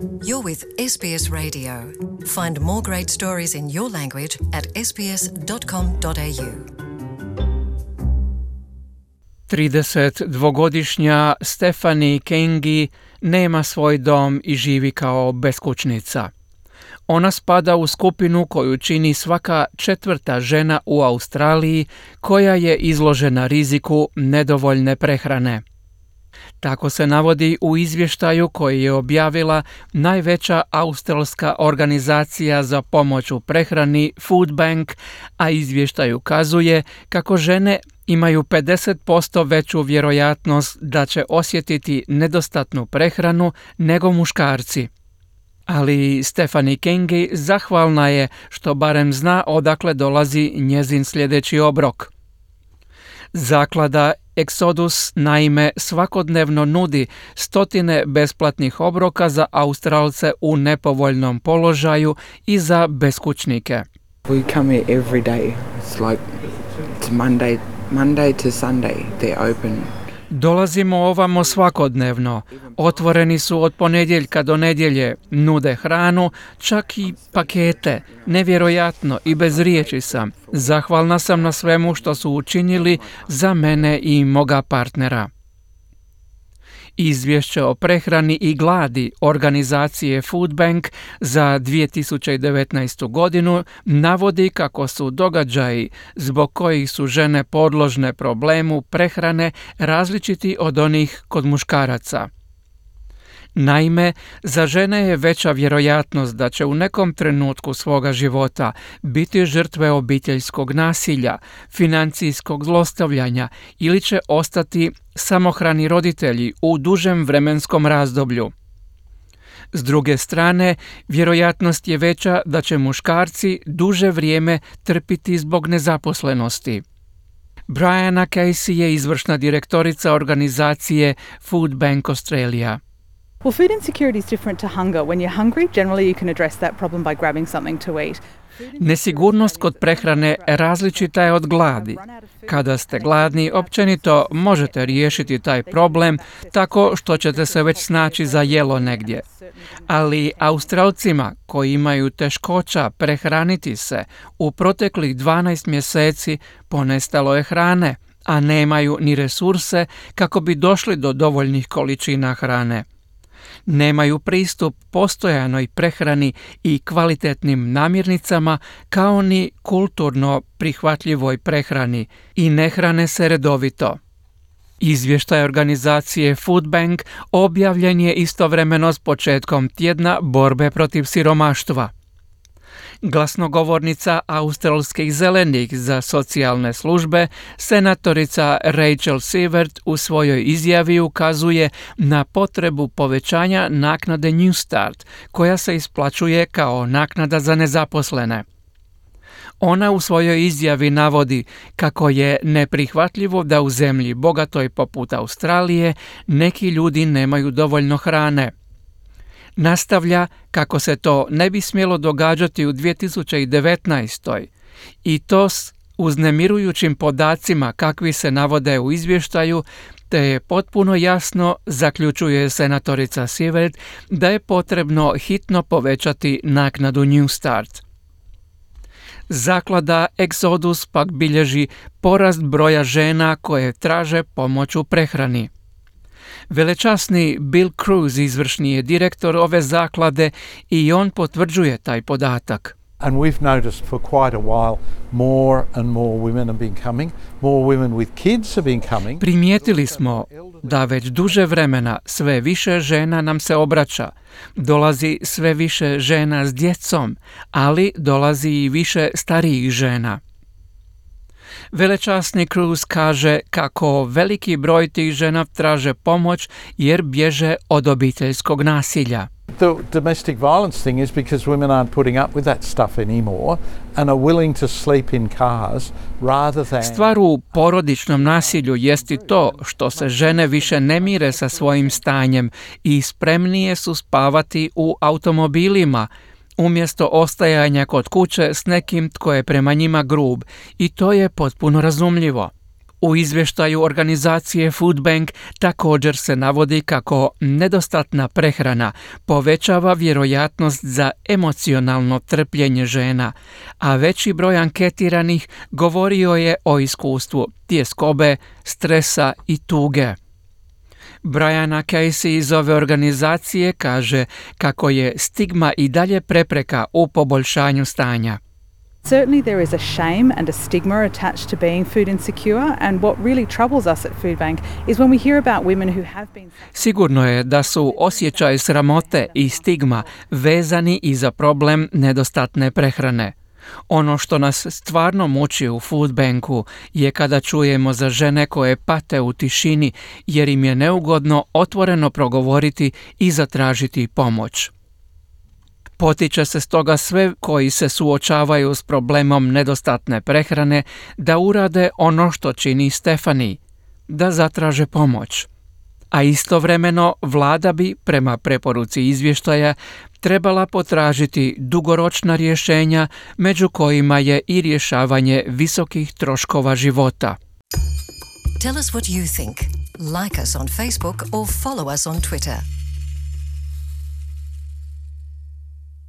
You're with SBS Radio. Find more great stories in your language at sbs.com.au. 32-godišnja Stefani Kengi nema svoj dom i živi kao beskućnica. Ona spada u skupinu koju čini svaka četvrta žena u Australiji koja je izložena riziku nedovoljne prehrane. Tako se navodi u izvještaju koji je objavila najveća australska organizacija za pomoć u prehrani Food Bank, a izvještaj ukazuje kako žene imaju 50% veću vjerojatnost da će osjetiti nedostatnu prehranu nego muškarci. Ali Stefani Kengi zahvalna je što barem zna odakle dolazi njezin sljedeći obrok. Zaklada Exodus naime svakodnevno nudi stotine besplatnih obroka za Australce u nepovoljnom položaju i za beskućnike. We come here every day. It's like it's Monday, Monday to Sunday they're open. Dolazimo ovamo svakodnevno. Otvoreni su od ponedjeljka do nedjelje, nude hranu, čak i pakete. Nevjerojatno i bez riječi sam. Zahvalna sam na svemu što su učinili za mene i moga partnera. Izvješće o prehrani i gladi organizacije Food Bank za 2019. godinu navodi kako su događaji zbog kojih su žene podložne problemu prehrane različiti od onih kod muškaraca. Naime, za žene je veća vjerojatnost da će u nekom trenutku svoga života biti žrtve obiteljskog nasilja, financijskog zlostavljanja ili će ostati samohrani roditelji u dužem vremenskom razdoblju. S druge strane, vjerojatnost je veća da će muškarci duže vrijeme trpiti zbog nezaposlenosti. Briana Casey je izvršna direktorica organizacije Food Bank Australia. Well, food insecurity is different to hunger. When you're hungry, generally you can address that problem by grabbing something to eat. Nesigurnost kod prehrane različita je od gladi. Kada ste gladni, općenito možete riješiti taj problem tako što ćete se već snaći za jelo negdje. Ali Australcima koji imaju teškoća prehraniti se u proteklih 12 mjeseci ponestalo je hrane, a nemaju ni resurse kako bi došli do dovoljnih količina hrane nemaju pristup postojanoj prehrani i kvalitetnim namirnicama kao ni kulturno prihvatljivoj prehrani i ne hrane se redovito. Izvještaj organizacije Food Bank objavljen je istovremeno s početkom tjedna borbe protiv siromaštva. Glasnogovornica australskih zelenih za socijalne službe, senatorica Rachel Sievert u svojoj izjavi ukazuje na potrebu povećanja naknade New Start, koja se isplaćuje kao naknada za nezaposlene. Ona u svojoj izjavi navodi kako je neprihvatljivo da u zemlji bogatoj poput Australije neki ljudi nemaju dovoljno hrane. Nastavlja kako se to ne bi smjelo događati u 2019. i to s uznemirujućim podacima kakvi se navode u izvještaju, te je potpuno jasno, zaključuje senatorica Sivert, da je potrebno hitno povećati naknadu New Start. Zaklada Exodus pak bilježi porast broja žena koje traže pomoć u prehrani. Velečasni Bill Cruz izvršni je direktor ove zaklade i on potvrđuje taj podatak. And we've noticed for quite a while more and more women have been coming, more women with kids have been coming. Primijetili smo da već duže vremena sve više žena nam se obraća. Dolazi sve više žena s djecom, ali dolazi i više starijih žena. Velečasni Cruz kaže kako veliki broj tih žena traže pomoć jer bježe od obiteljskog nasilja. The domestic violence thing is because women aren't putting up with that stuff anymore and are willing to sleep in cars rather than Stvar u porodičnom nasilju jest i to što se žene više ne mire sa svojim stanjem i spremnije su spavati u automobilima umjesto ostajanja kod kuće s nekim tko je prema njima grub i to je potpuno razumljivo. U izvještaju organizacije Food Bank također se navodi kako nedostatna prehrana povećava vjerojatnost za emocionalno trpljenje žena, a veći broj anketiranih govorio je o iskustvu tjeskobe, stresa i tuge. Briana Casey iz ove organizacije kaže kako je stigma i dalje prepreka u poboljšanju stanja. Certainly, there is a shame and a stigma attached to being food insecure, and what really troubles us at Food Bank is when we hear about women who have been. Sigurno je da su osjećaj sramote i stigma vezani i za problem nedostatne prehrane. Ono što nas stvarno muči u food banku je kada čujemo za žene koje pate u tišini jer im je neugodno otvoreno progovoriti i zatražiti pomoć. Potiče se stoga sve koji se suočavaju s problemom nedostatne prehrane da urade ono što čini Stefani, da zatraže pomoć. A istovremeno vlada bi, prema preporuci izvještaja, trebala potražiti dugoročna rješenja među kojima je i rješavanje visokih troškova života. Tell us what you think. Like us on Facebook or follow us on Twitter.